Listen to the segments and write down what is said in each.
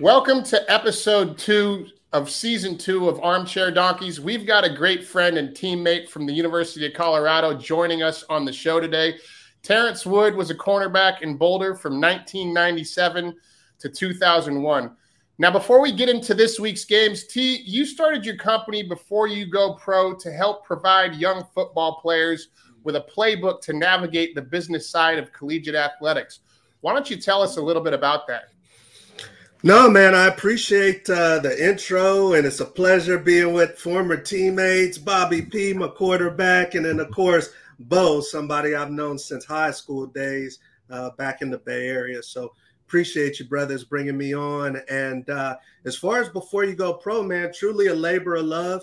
Welcome to episode two of season two of Armchair Donkeys. We've got a great friend and teammate from the University of Colorado joining us on the show today. Terrence Wood was a cornerback in Boulder from 1997 to 2001. Now, before we get into this week's games, T, you started your company before you go pro to help provide young football players with a playbook to navigate the business side of collegiate athletics. Why don't you tell us a little bit about that? No, man, I appreciate uh, the intro, and it's a pleasure being with former teammates, Bobby P, my quarterback, and then, of course, Bo, somebody I've known since high school days uh, back in the Bay Area. So appreciate you, brothers, bringing me on. And uh, as far as before you go pro, man, truly a labor of love.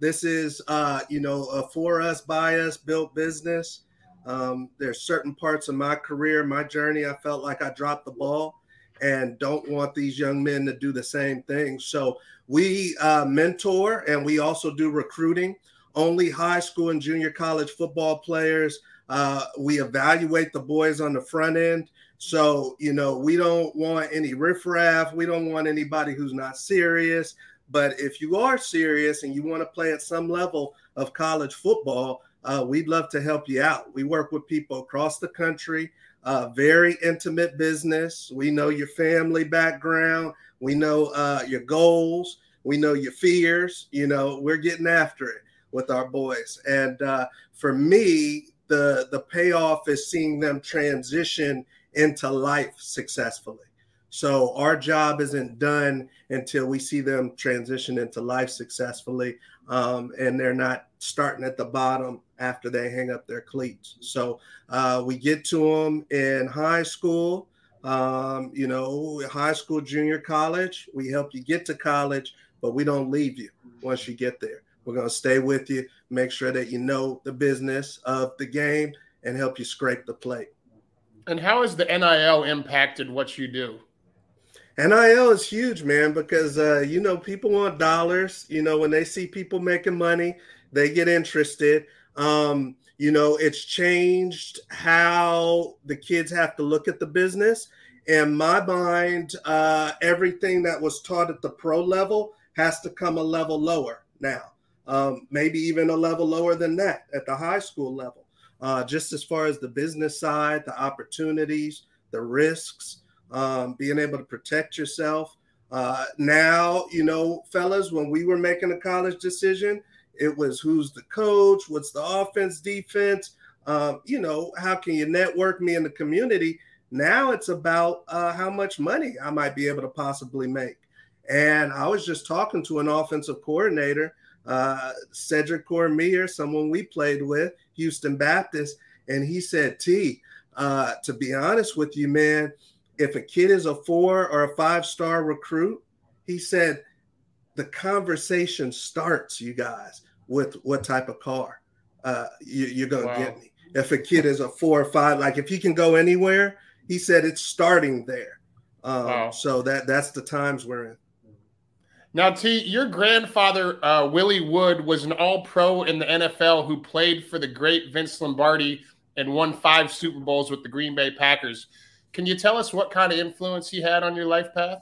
This is, uh, you know, a for us, by us built business. Um, there's certain parts of my career, my journey, I felt like I dropped the ball and don't want these young men to do the same thing. So we uh, mentor and we also do recruiting. Only high school and junior college football players. Uh, we evaluate the boys on the front end. So, you know, we don't want any riffraff. We don't want anybody who's not serious. But if you are serious and you want to play at some level of college football, uh, we'd love to help you out. We work with people across the country uh, very intimate business. We know your family background. We know uh, your goals. We know your fears. You know, we're getting after it with our boys. And uh, for me, the the payoff is seeing them transition into life successfully. So our job isn't done until we see them transition into life successfully, um, and they're not starting at the bottom after they hang up their cleats. So uh, we get to them in high school, um, you know, high school, junior college. We help you get to college, but we don't leave you once you get there. We're going to stay with you, make sure that you know the business of the game, and help you scrape the plate. And how has the NIL impacted what you do? NIL is huge, man, because uh, you know people want dollars. You know when they see people making money, they get interested. Um, you know it's changed how the kids have to look at the business. In my mind, uh, everything that was taught at the pro level has to come a level lower now. Um, maybe even a level lower than that at the high school level. Uh, just as far as the business side, the opportunities, the risks um, being able to protect yourself. Uh, now, you know, fellas, when we were making a college decision, it was who's the coach, what's the offense, defense, um, you know, how can you network me in the community? Now it's about uh, how much money I might be able to possibly make. And I was just talking to an offensive coordinator, uh, Cedric Cormier, someone we played with, Houston Baptist, and he said, T, uh, to be honest with you, man, if a kid is a four or a five star recruit, he said the conversation starts, you guys, with what type of car uh, you, are going to wow. get me. If a kid is a four or five, like if he can go anywhere, he said it's starting there. Um, wow. So that that's the times we're in. Now, T, your grandfather uh, Willie Wood was an All-Pro in the NFL who played for the great Vince Lombardi and won five Super Bowls with the Green Bay Packers. Can you tell us what kind of influence he had on your life path?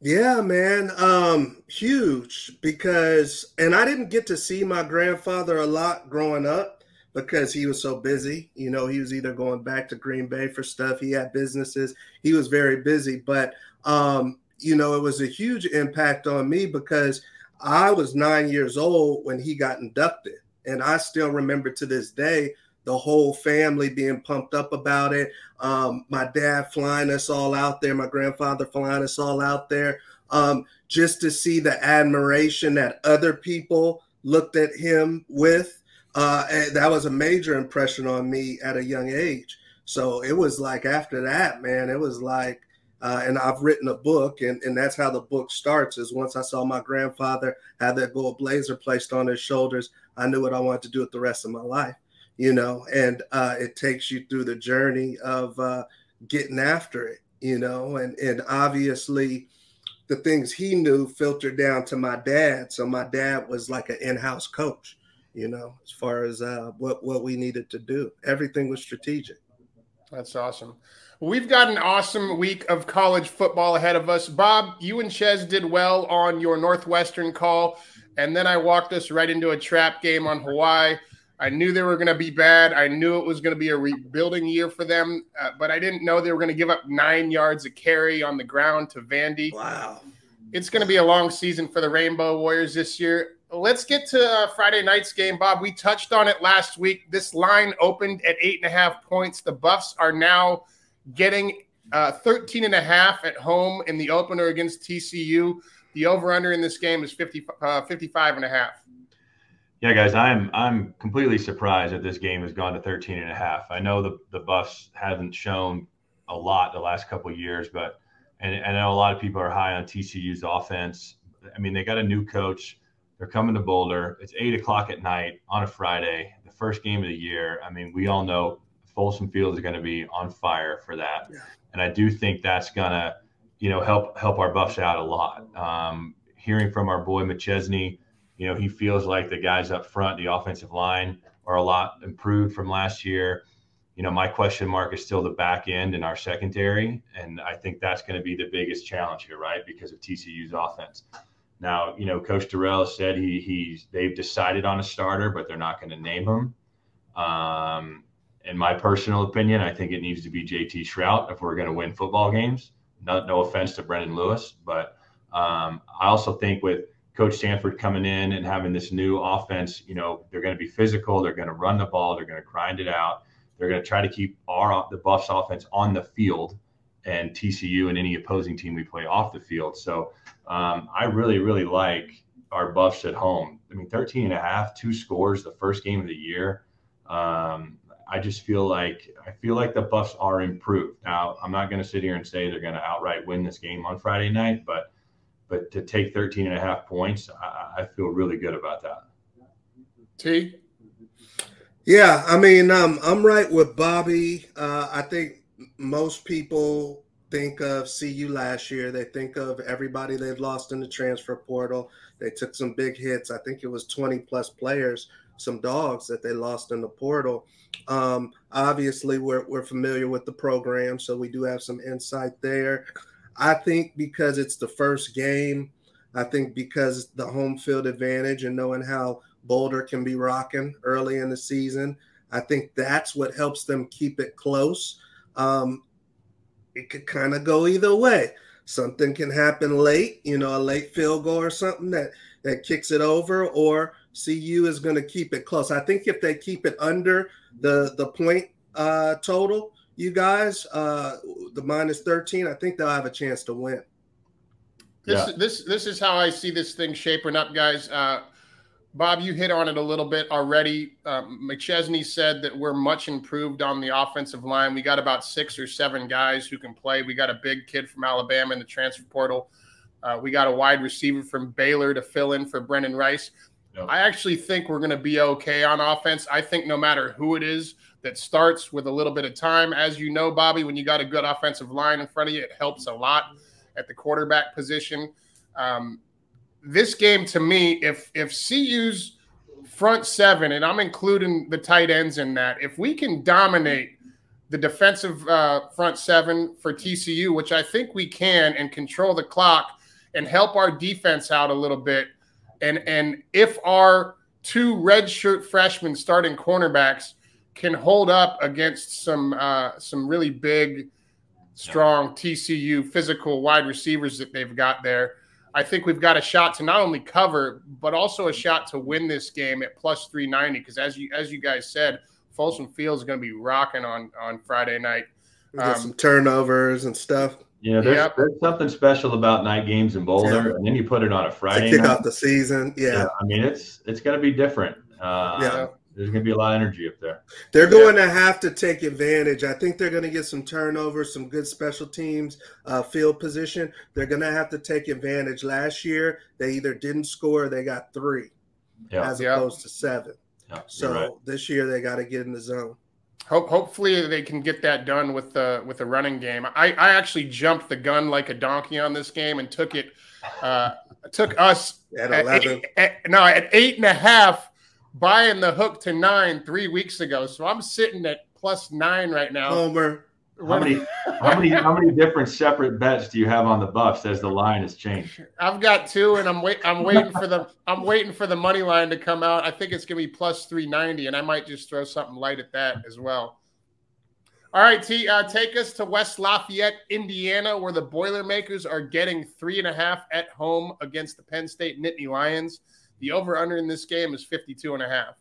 Yeah, man. Um, huge because and I didn't get to see my grandfather a lot growing up because he was so busy. You know, he was either going back to Green Bay for stuff, he had businesses, he was very busy, but um, you know, it was a huge impact on me because I was 9 years old when he got inducted. And I still remember to this day the whole family being pumped up about it. Um, my dad flying us all out there, my grandfather flying us all out there, um, just to see the admiration that other people looked at him with. Uh, that was a major impression on me at a young age. So it was like after that, man, it was like, uh, and I've written a book, and, and that's how the book starts. Is once I saw my grandfather have that gold blazer placed on his shoulders, I knew what I wanted to do with the rest of my life you know, and uh, it takes you through the journey of uh, getting after it, you know, and and obviously the things he knew filtered down to my dad. So my dad was like an in-house coach, you know, as far as uh, what what we needed to do. Everything was strategic. That's awesome. We've got an awesome week of college football ahead of us. Bob, you and Ches did well on your Northwestern call, and then I walked us right into a trap game on Hawaii. I knew they were going to be bad. I knew it was going to be a rebuilding year for them, uh, but I didn't know they were going to give up nine yards of carry on the ground to Vandy. Wow. It's going to be a long season for the Rainbow Warriors this year. Let's get to uh, Friday night's game, Bob. We touched on it last week. This line opened at eight and a half points. The Buffs are now getting uh, 13 and a half at home in the opener against TCU. The over under in this game is 50, uh, 55 and a half. Yeah, guys, I'm I'm completely surprised that this game has gone to 13 and a half. I know the the Buffs haven't shown a lot the last couple years, but and, and I know a lot of people are high on TCU's offense. I mean, they got a new coach. They're coming to Boulder. It's eight o'clock at night on a Friday, the first game of the year. I mean, we all know Folsom Field is going to be on fire for that, yeah. and I do think that's going to, you know, help help our Buffs out a lot. Um, hearing from our boy McChesney you know, he feels like the guys up front, the offensive line, are a lot improved from last year. You know, my question mark is still the back end in our secondary, and I think that's going to be the biggest challenge here, right? Because of TCU's offense. Now, you know, Coach Dorrell said he he's they've decided on a starter, but they're not going to name him. Um, in my personal opinion, I think it needs to be JT Shrout if we're going to win football games. No, no offense to Brendon Lewis, but um, I also think with Coach Sanford coming in and having this new offense, you know, they're going to be physical. They're going to run the ball. They're going to grind it out. They're going to try to keep our the Buffs offense on the field and TCU and any opposing team we play off the field. So um, I really, really like our Buffs at home. I mean, 13 and a half, two scores, the first game of the year. Um, I just feel like I feel like the Buffs are improved. Now, I'm not going to sit here and say they're going to outright win this game on Friday night, but but to take 13 and a half points, I, I feel really good about that. T. Yeah, I mean, um, I'm right with Bobby. Uh, I think most people think of CU last year. They think of everybody they've lost in the transfer portal. They took some big hits. I think it was 20 plus players, some dogs that they lost in the portal. Um, obviously, we're, we're familiar with the program, so we do have some insight there. I think because it's the first game, I think because the home field advantage and knowing how Boulder can be rocking early in the season, I think that's what helps them keep it close. Um, it could kind of go either way. Something can happen late, you know, a late field goal or something that that kicks it over, or CU is going to keep it close. I think if they keep it under the the point uh, total, you guys, uh, the minus 13, I think they'll have a chance to win. This, yeah. this, this is how I see this thing shaping up, guys. Uh, Bob, you hit on it a little bit already. Um, McChesney said that we're much improved on the offensive line. We got about six or seven guys who can play. We got a big kid from Alabama in the transfer portal. Uh, we got a wide receiver from Baylor to fill in for Brenden Rice. Yep. I actually think we're going to be okay on offense. I think no matter who it is, that starts with a little bit of time. As you know, Bobby, when you got a good offensive line in front of you, it helps a lot at the quarterback position. Um, this game to me, if if CU's front seven, and I'm including the tight ends in that, if we can dominate the defensive uh, front seven for TCU, which I think we can, and control the clock and help our defense out a little bit, and and if our two redshirt freshmen starting cornerbacks can hold up against some uh, some really big, strong TCU physical wide receivers that they've got there. I think we've got a shot to not only cover, but also a shot to win this game at plus 390. Because as you as you guys said, Folsom Field is going to be rocking on on Friday night. Um, some turnovers and stuff. Yeah, there's, yep. there's something special about night games in Boulder, yeah. and then you put it on a Friday to kick night. off the season. Yeah. yeah, I mean it's it's going to be different. Uh, yeah there's going to be a lot of energy up there. They're going yeah. to have to take advantage. I think they're going to get some turnovers, some good special teams, uh, field position. They're going to have to take advantage. Last year, they either didn't score, they got three, yeah. as opposed to seven. Yeah, so right. this year, they got to get in the zone. Hope, hopefully they can get that done with the with the running game. I, I actually jumped the gun like a donkey on this game and took it. Uh, took us at eleven. At eight, at, no, at eight and a half buying the hook to nine three weeks ago. So I'm sitting at plus nine right now. Homer. How many, how many, how many different separate bets do you have on the Buffs as the line has changed? I've got two, and I'm wait, I'm waiting for the, I'm waiting for the money line to come out. I think it's gonna be plus three ninety, and I might just throw something light at that as well. All right, T, uh, take us to West Lafayette, Indiana, where the Boilermakers are getting three and a half at home against the Penn State Nittany Lions. The over/under in this game is 52 and a half.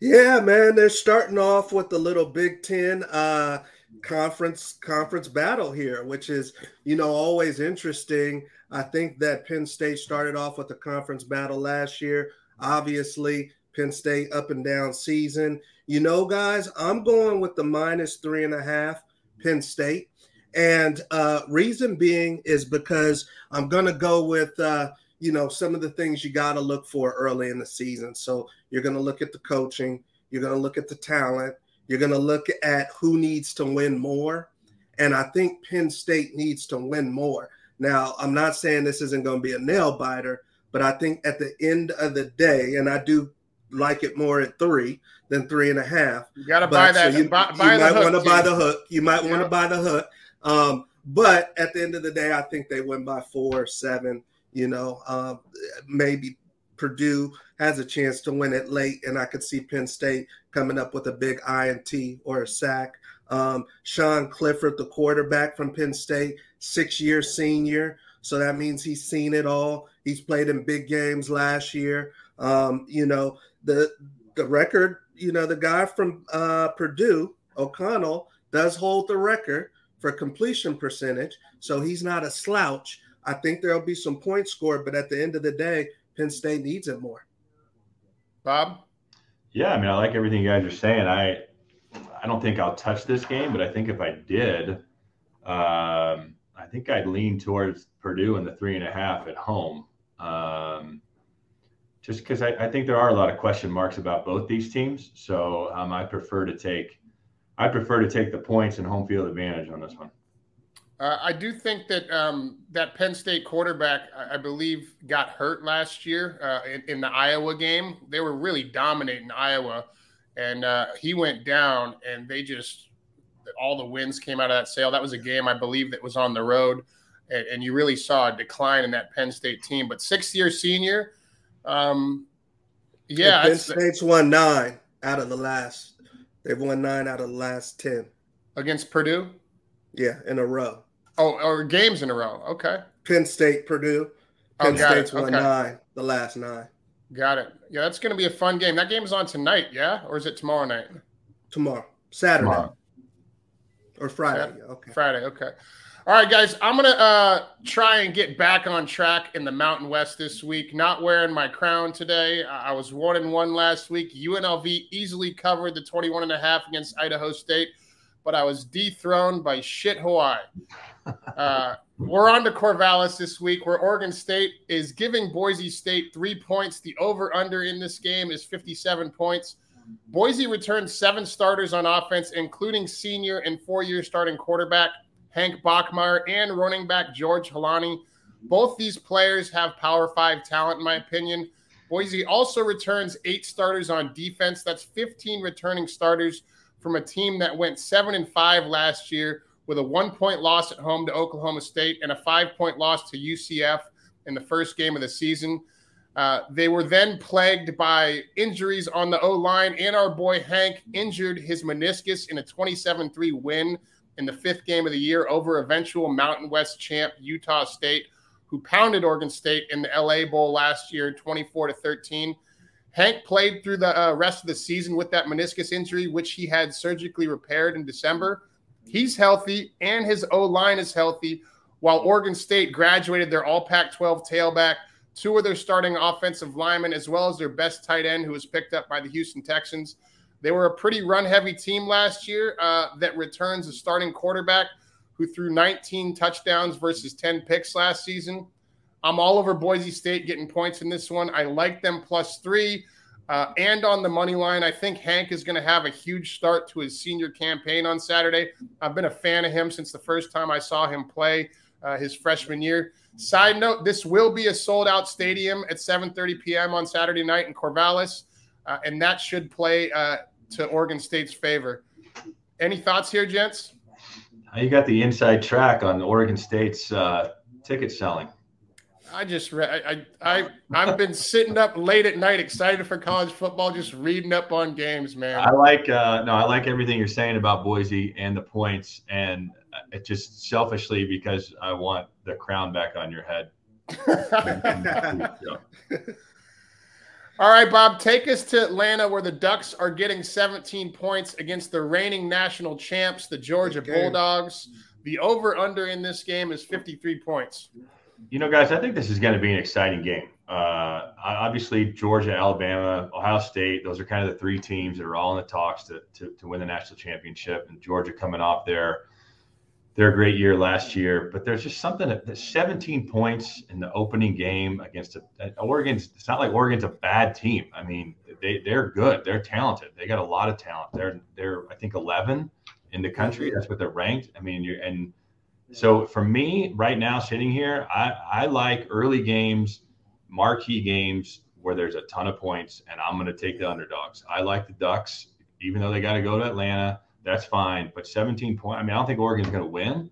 Yeah, man, they're starting off with the little Big Ten. Uh, conference conference battle here, which is you know always interesting. I think that Penn State started off with the conference battle last year. Obviously, Penn State up and down season. You know, guys, I'm going with the minus three and a half Penn State, and uh, reason being is because I'm to go with. Uh, you know some of the things you got to look for early in the season. So you're going to look at the coaching, you're going to look at the talent, you're going to look at who needs to win more. And I think Penn State needs to win more. Now, I'm not saying this isn't going to be a nail biter, but I think at the end of the day, and I do like it more at three than three and a half. You got to buy that. So you, buy, buy you might want to buy the hook. You might Yeah. want to buy the hook. Um, but at the end of the day, I think they win by four or seven. You know, um, maybe Purdue has a chance to win it late, and I could see Penn State coming up with a big INT or a sack. Um, Sean Clifford, the quarterback from Penn State, six year senior. So that means he's seen it all. He's played in big games last year. Um, you know, the the record, you know, the guy from uh, Purdue, O'Connell, does hold the record for completion percentage. So he's not a slouch. I think there'll be some points scored, but at the end of the day, Penn State needs it more. Bob. Yeah, I mean, I like everything you guys are saying. I, I don't think I'll touch this game, but I think if I did, um, I think I'd lean towards Purdue in the three and a half at home. Um, just because I, I think there are a lot of question marks about both these teams. So um, I prefer to take, I prefer to take the points and home field advantage on this one. Uh, I do think that um, that Penn State quarterback, I, I believe, got hurt last year uh, in, in the Iowa game. They were really dominating Iowa, and uh, he went down, and they just all the wins came out of that sail. That was a game I believe that was on the road, and, and you really saw a decline in that Penn State team. But six-year senior, um, yeah, Penn State's won nine out of the last. They've won nine out of the last ten. against Purdue. Yeah, in a row. Oh, or games in a row. Okay, Penn State, Purdue. Oh, Penn got it. State's won Okay. nine, the last nine. got it. Yeah, that's going to be a fun game. That game is on tonight, yeah, or is it tomorrow night? Tomorrow, Saturday, Tomorrow. or Friday. Okay. Friday. Okay. All right, guys. I'm gonna uh, try and get back on track in the Mountain West this week. Not wearing my crown today. I I was one and one last week. UNLV easily covered the 21 and a half against Idaho State, but I was dethroned by shit Hawaii. Uh, we're on to Corvallis this week, where Oregon State is giving Boise State three points. The over under in this game is 57 points. Boise returned seven starters on offense, including senior and four year starting quarterback Hank Bachmeier and running back George Holani. Both these players have Power Five talent, in my opinion. Boise also returns eight starters on defense. That's 15 returning starters from a team that went seven and five last year with a one point loss at home to Oklahoma State and a five point loss to UCF in the first game of the season. Uh, they were then plagued by injuries on the O line, and our boy Hank injured his meniscus in a 27 3 win in the fifth game of the year over eventual Mountain West champ Utah State, who pounded Oregon State in the LA Bowl last year 24 to 13. Hank played through the uh, rest of the season with that meniscus injury, which he had surgically repaired in December. He's healthy, and his O line is healthy. While Oregon State graduated their All Pac 12 tailback, two of their starting offensive linemen, as well as their best tight end, who was picked up by the Houston Texans. They were a pretty run heavy team last year uh, that returns a starting quarterback who threw 19 touchdowns versus 10 picks last season. I'm all over Boise State getting points in this one. I like them plus three. Uh, and on the money line, I think Hank is going to have a huge start to his senior campaign on Saturday. I've been a fan of him since the first time I saw him play uh, his freshman year. Side note: This will be a sold-out stadium at 7:30 p.m. on Saturday night in Corvallis, uh, and that should play uh, to Oregon State's favor. Any thoughts here, gents? You got the inside track on Oregon State's uh, ticket selling. I just read. I I I've been sitting up late at night, excited for college football, just reading up on games, man. I like uh, no, I like everything you're saying about Boise and the points, and it just selfishly because I want the crown back on your head. All right, Bob, take us to Atlanta where the Ducks are getting 17 points against the reigning national champs, the Georgia Bulldogs. The over under in this game is 53 points. You know, guys, I think this is going to be an exciting game. Uh, obviously, Georgia, Alabama, Ohio State, those are kind of the three teams that are all in the talks to, to, to win the national championship. And Georgia coming off their their great year last year, but there's just something that 17 points in the opening game against a, Oregon's. It's not like Oregon's a bad team. I mean, they they're good. They're talented. They got a lot of talent. They're they're I think 11 in the country. That's what they're ranked. I mean, you and so for me, right now, sitting here, I, I like early games, marquee games where there's a ton of points, and I'm going to take the underdogs. I like the Ducks, even though they got to go to Atlanta. That's fine. But 17 points, I mean, I don't think Oregon's going to win,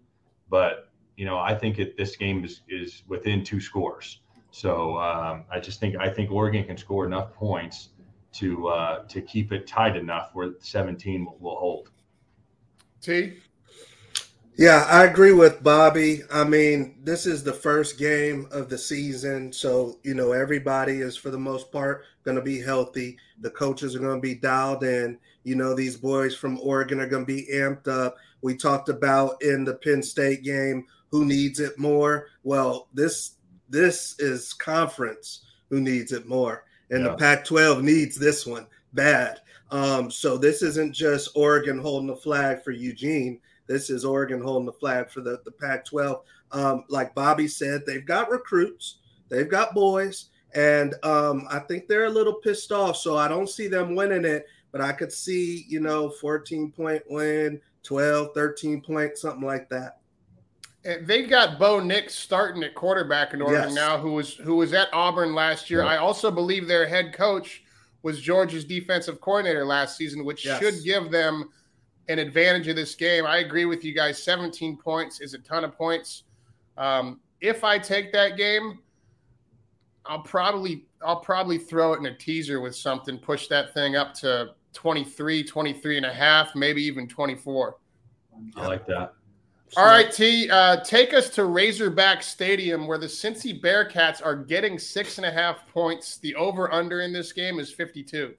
but, you know, I think it, this game is, is within two scores. So um, I just think I think Oregon can score enough points to uh, to keep it tight enough where 17 will, will hold. T. Yeah, I agree with Bobby. I mean, this is the first game of the season. So, you know, everybody is, for the most part, going to be healthy. The coaches are going to be dialed in. You know, these boys from Oregon are going to be amped up. We talked about in the Penn State game who needs it more. Well, this this is conference who needs it more. And yeah. the Pac 12 needs this one bad. Um, so this isn't just Oregon holding the flag for Eugene this is Oregon holding the flag for the, the Pac 12. Um, like Bobby said, they've got recruits, they've got boys, and um, I think they're a little pissed off. So I don't see them winning it, but I could see, you know, 14 point win, 12, 13 point, something like that. And they got Bo Nix starting at quarterback in Oregon yes. now, who was who was at Auburn last year. I also believe their head coach was Georgia's defensive coordinator last season, which yes. should give them an advantage of this game. I agree with you guys. 17 points is a ton of points. Um, if I take that game, I'll probably I'll probably throw it in a teaser with something, push that thing up to 23, 23 and a half, maybe even 24. I like that. All right, T, uh, take us to Razorback Stadium where the Cincy Bearcats are getting six and a half points. The over under in this game is 52.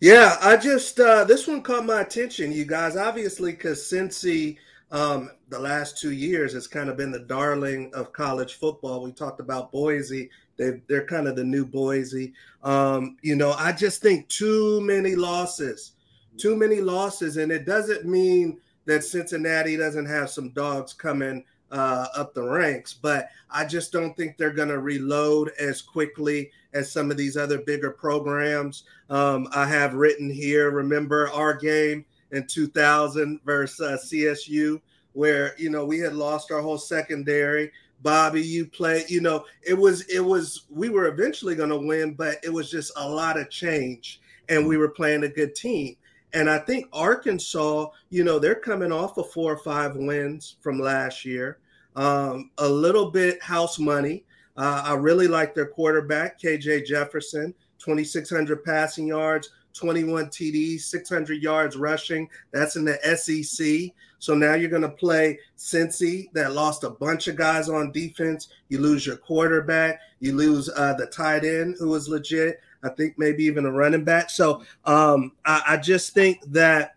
Yeah, I just uh, this one caught my attention, you guys. Obviously, because Cincy, um, the last two years has kind of been the darling of college football. We talked about Boise; they they're kind of the new Boise. Um, you know, I just think too many losses, too many losses, and it doesn't mean that Cincinnati doesn't have some dogs coming uh, up the ranks, but I just don't think they're going to reload as quickly as some of these other bigger programs. Um, I have written here, remember our game in 2000 versus uh, CSU, where, you know, we had lost our whole secondary. Bobby, you play, you know, it was, it was, we were eventually going to win, but it was just a lot of change and we were playing a good team. And I think Arkansas, you know, they're coming off of four or five wins from last year. Um, a little bit house money. Uh, I really like their quarterback, KJ Jefferson, 2,600 passing yards, 21 TDs, 600 yards rushing. That's in the SEC. So now you're going to play Cincy that lost a bunch of guys on defense. You lose your quarterback. You lose uh, the tight end who was legit. I think maybe even a running back. So um, I, I just think that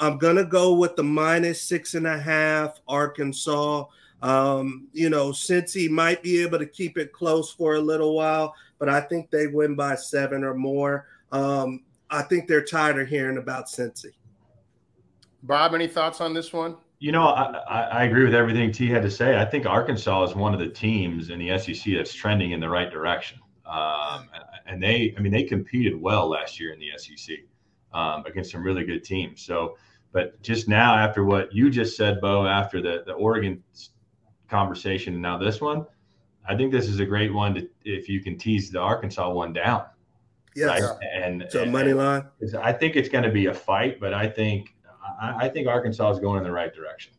I'm going to go with the minus six and a half Arkansas. Um, you know, Cincy might be able to keep it close for a little while, but I think they win by seven or more. Um, I think they're tired of hearing about Cincy. Bob, any thoughts on this one? You know, I, I, agree with everything T had to say. I think Arkansas is one of the teams in the SEC that's trending in the right direction. Um, and they, I mean, they competed well last year in the SEC um, against some really good teams. So, but just now, after what you just said, Bo, after the the Oregon conversation and now this one, I think this is a great one to if you can tease the Arkansas one down. Yes. Right? And so and, money line. I think it's going to be a fight, but I think I, I, think Arkansas is going in the right direction.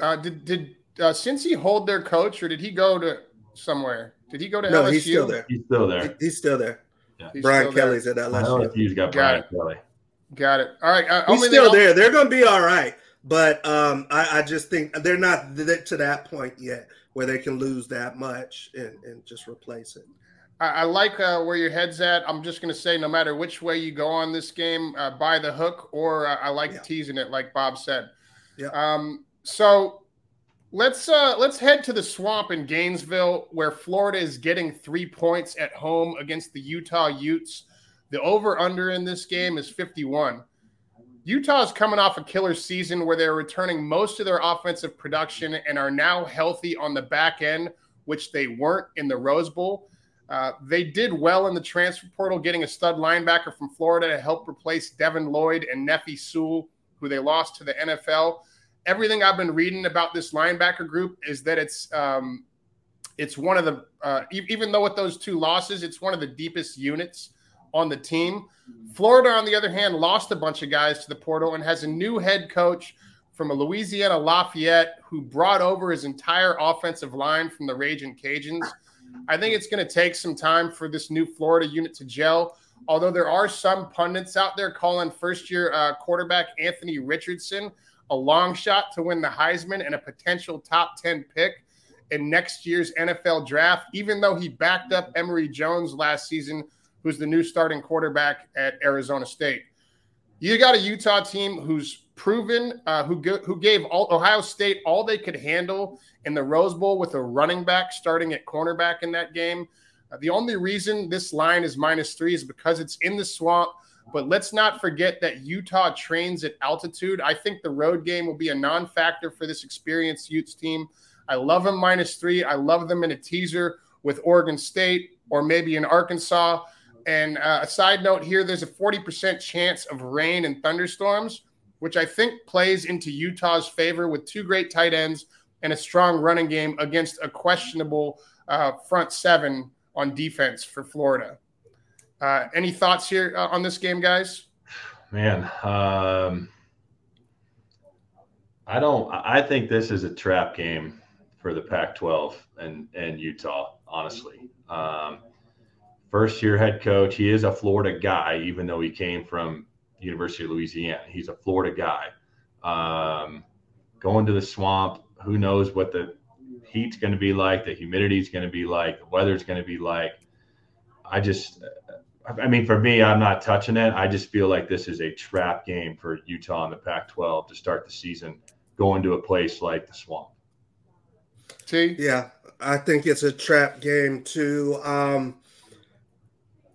Uh, did did uh, Cincy hold their coach, or did he go to somewhere? Did he go to no, LSU? he's still there. He's still there. He's still there. Yeah. He's Brian still Kelly's there. at LSU. LSU's got, Got Brian it. Kelly. Got it. All right. Uh, He's only still there. They're going to be all right, but um, I, I just think they're not th- to that point yet where they can lose that much and, and just replace it. I, I like uh, where your head's at. I'm just going to say, no matter which way you go on this game, uh, buy the hook, or uh, I like Yeah. teasing it, like Bob said. Yeah. Um, so let's uh, let's head to the swamp in Gainesville, where Florida is getting three points at home against the Utah Utes. The over under in this game is 51. Utah's coming off a killer season where they're returning most of their offensive production and are now healthy on the back end, which they weren't in the Rose Bowl. Uh, they did well in the transfer portal, getting a stud linebacker from Florida to help replace Devin Lloyd and Nephi Sewell, who they lost to the NFL. Everything I've been reading about this linebacker group is that it's um, it's one of the uh, even though with those two losses, it's one of the deepest units on the team. Florida, on the other hand, lost a bunch of guys to the portal and has a new head coach from a Louisiana Lafayette who brought over his entire offensive line from the Raging Cajuns. I think it's going to take some time for this new Florida unit to gel. Although there are some pundits out there calling first year uh, quarterback Anthony Richardson a long shot to win the Heisman and a potential top 10 pick in next year's NFL draft, even though he backed up Emory Jones last season, who's the new starting quarterback at Arizona State. You got a Utah team who's proven, uh, who who gave all, Ohio State all they could handle in the Rose Bowl with a running back starting at cornerback in that game. Uh, the only reason this line is minus three is because it's in the swamp. But let's not forget that Utah trains at altitude. I think the road game will be a non factor for this experienced Utes team. I love them minus three. I love them in a teaser with Oregon State or maybe in Arkansas. And uh, a side note here there's a 40% chance of rain and thunderstorms, which I think plays into Utah's favor with two great tight ends and a strong running game against a questionable uh, front seven on defense for Florida. Uh, any thoughts here uh, on this game, guys? Man, um, I don't. I think this is a trap game for the Pac-12 and and Utah. Honestly, um, first year head coach. He is a Florida guy, even though he came from University of Louisiana. He's a Florida guy. Um, going to the swamp. Who knows what the heat's going to be like? The humidity's going to be like. The weather's going to be like. I just I mean, for me, I'm not touching it. I just feel like this is a trap game for Utah and the Pac-12 to start the season, going to a place like the Swamp. T. Yeah, I think it's a trap game too. Um,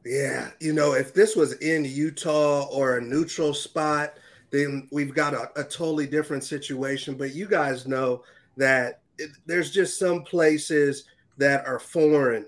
yeah, you know, if this was in Utah or a neutral spot, then we've got a, a totally different situation. But you guys know that it, there's just some places that are foreign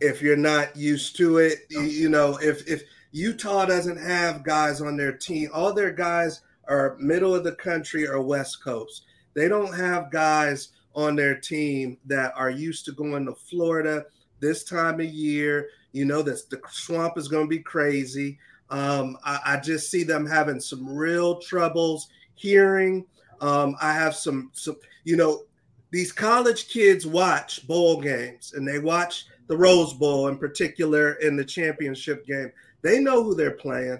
if you're not used to it. You, oh. you know, if if Utah doesn't have guys on their team, all their guys are middle of the country or West Coast. They don't have guys on their team that are used to going to Florida this time of year. You know, that the swamp is going to be crazy. Um, I, I, just see them having some real troubles hearing. Um, I have some, some, you know, these college kids watch bowl games and they watch the Rose Bowl in particular in the championship game. They know who they're playing.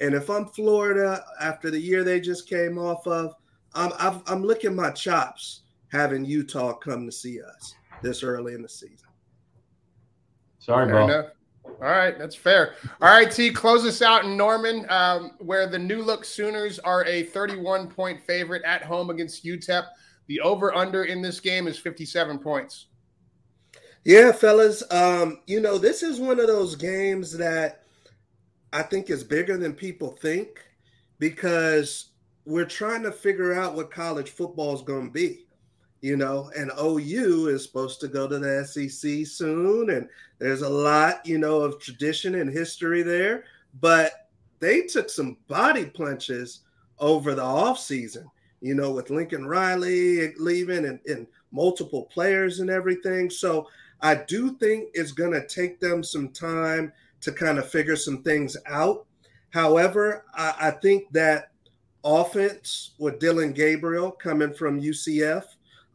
And if I'm Florida after the year they just came off of, I'm, I'm, I'm licking my chops having Utah come to see us this early in the season. Sorry, Fair Bo. enough. All right, that's fair. All right, T, close us out in Norman, um, where the new look Sooners are a 31 point favorite at home against UTEP. The over under in this game is 57 points. Yeah, fellas. Um, you know, this is one of those games that I think is bigger than people think because we're trying to figure out what college football is going to be. You know, and OU is supposed to go to the SEC soon, and there's a lot, you know, of tradition and history there. But they took some body punches over the offseason, you know, with Lincoln Riley leaving and, and multiple players and everything. So I do think it's going to take them some time to kind of figure some things out. However, I, I think that offense with Dillon Gabriel coming from UCF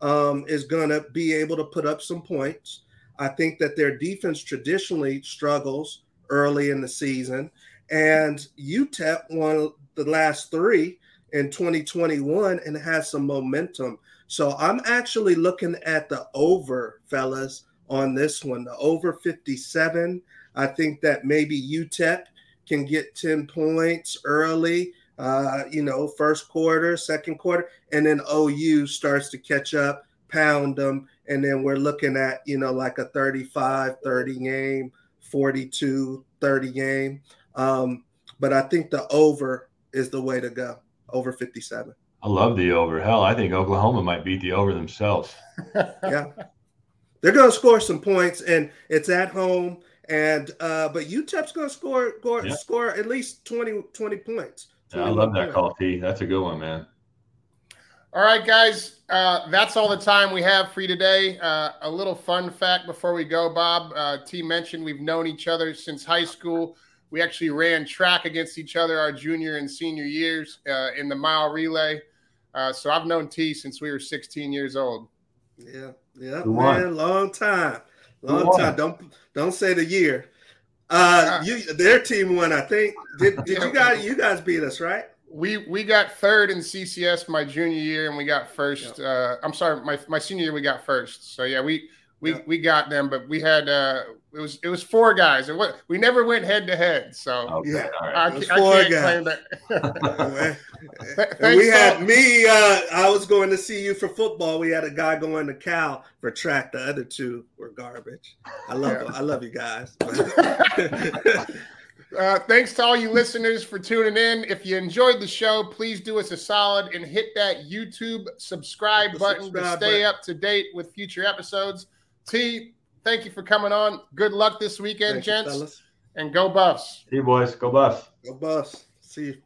um, is going to be able to put up some points. I think that their defense traditionally struggles early in the season, and UTEP won the last three in 2021 and has some momentum. So I'm actually looking at the over, fellas, on this one, the over 57. I think that maybe UTEP can get 10 points early, uh, you know, first quarter, second quarter, and then OU starts to catch up, pound them. And then we're looking at, you know, like a 35 30 game, 42 30 game. Um, but I think the over is the way to go, over 57. I love the over. Hell, I think Oklahoma might beat the over themselves. yeah. They're going to score some points, and it's at home. And uh, but UTEP's going to score score, yeah. score at least 20, 20 points. Yeah, I love that call, T. That's a good one, man. All right, guys. Uh, that's all the time we have for you today. Uh, a little fun fact before we go, Bob. Uh, T mentioned we've known each other since high school. We actually ran track against each other our junior and senior years uh, in the mile relay. Uh, so I've known T since we were 16 years old. Yeah, yeah, man, long time. Long time. Don't don't say the year. Uh, you their team won, I think. Did did you guys you guys beat us, right? We we got third in CCS my junior year, and we got first. Uh, I'm sorry, my my senior year we got first. So yeah, we we we got them, but we had uh, it was it was four guys, and what we never went head to head. So okay, yeah, right. I, I, can't guys. claim that. we had me. Uh, I was going to see you for football. We had a guy going to Cal for track. The other two were garbage. I love yeah. I love you guys. Uh, thanks to all you listeners for tuning in. If you enjoyed the show, please do us a solid and hit that YouTube subscribe button subscribe to stay button. up to date with future episodes. T, thank you for coming on. Good luck this weekend, Thank gents. You, and go Buffs. See you, boys. Go Buffs. Go Buffs. See you.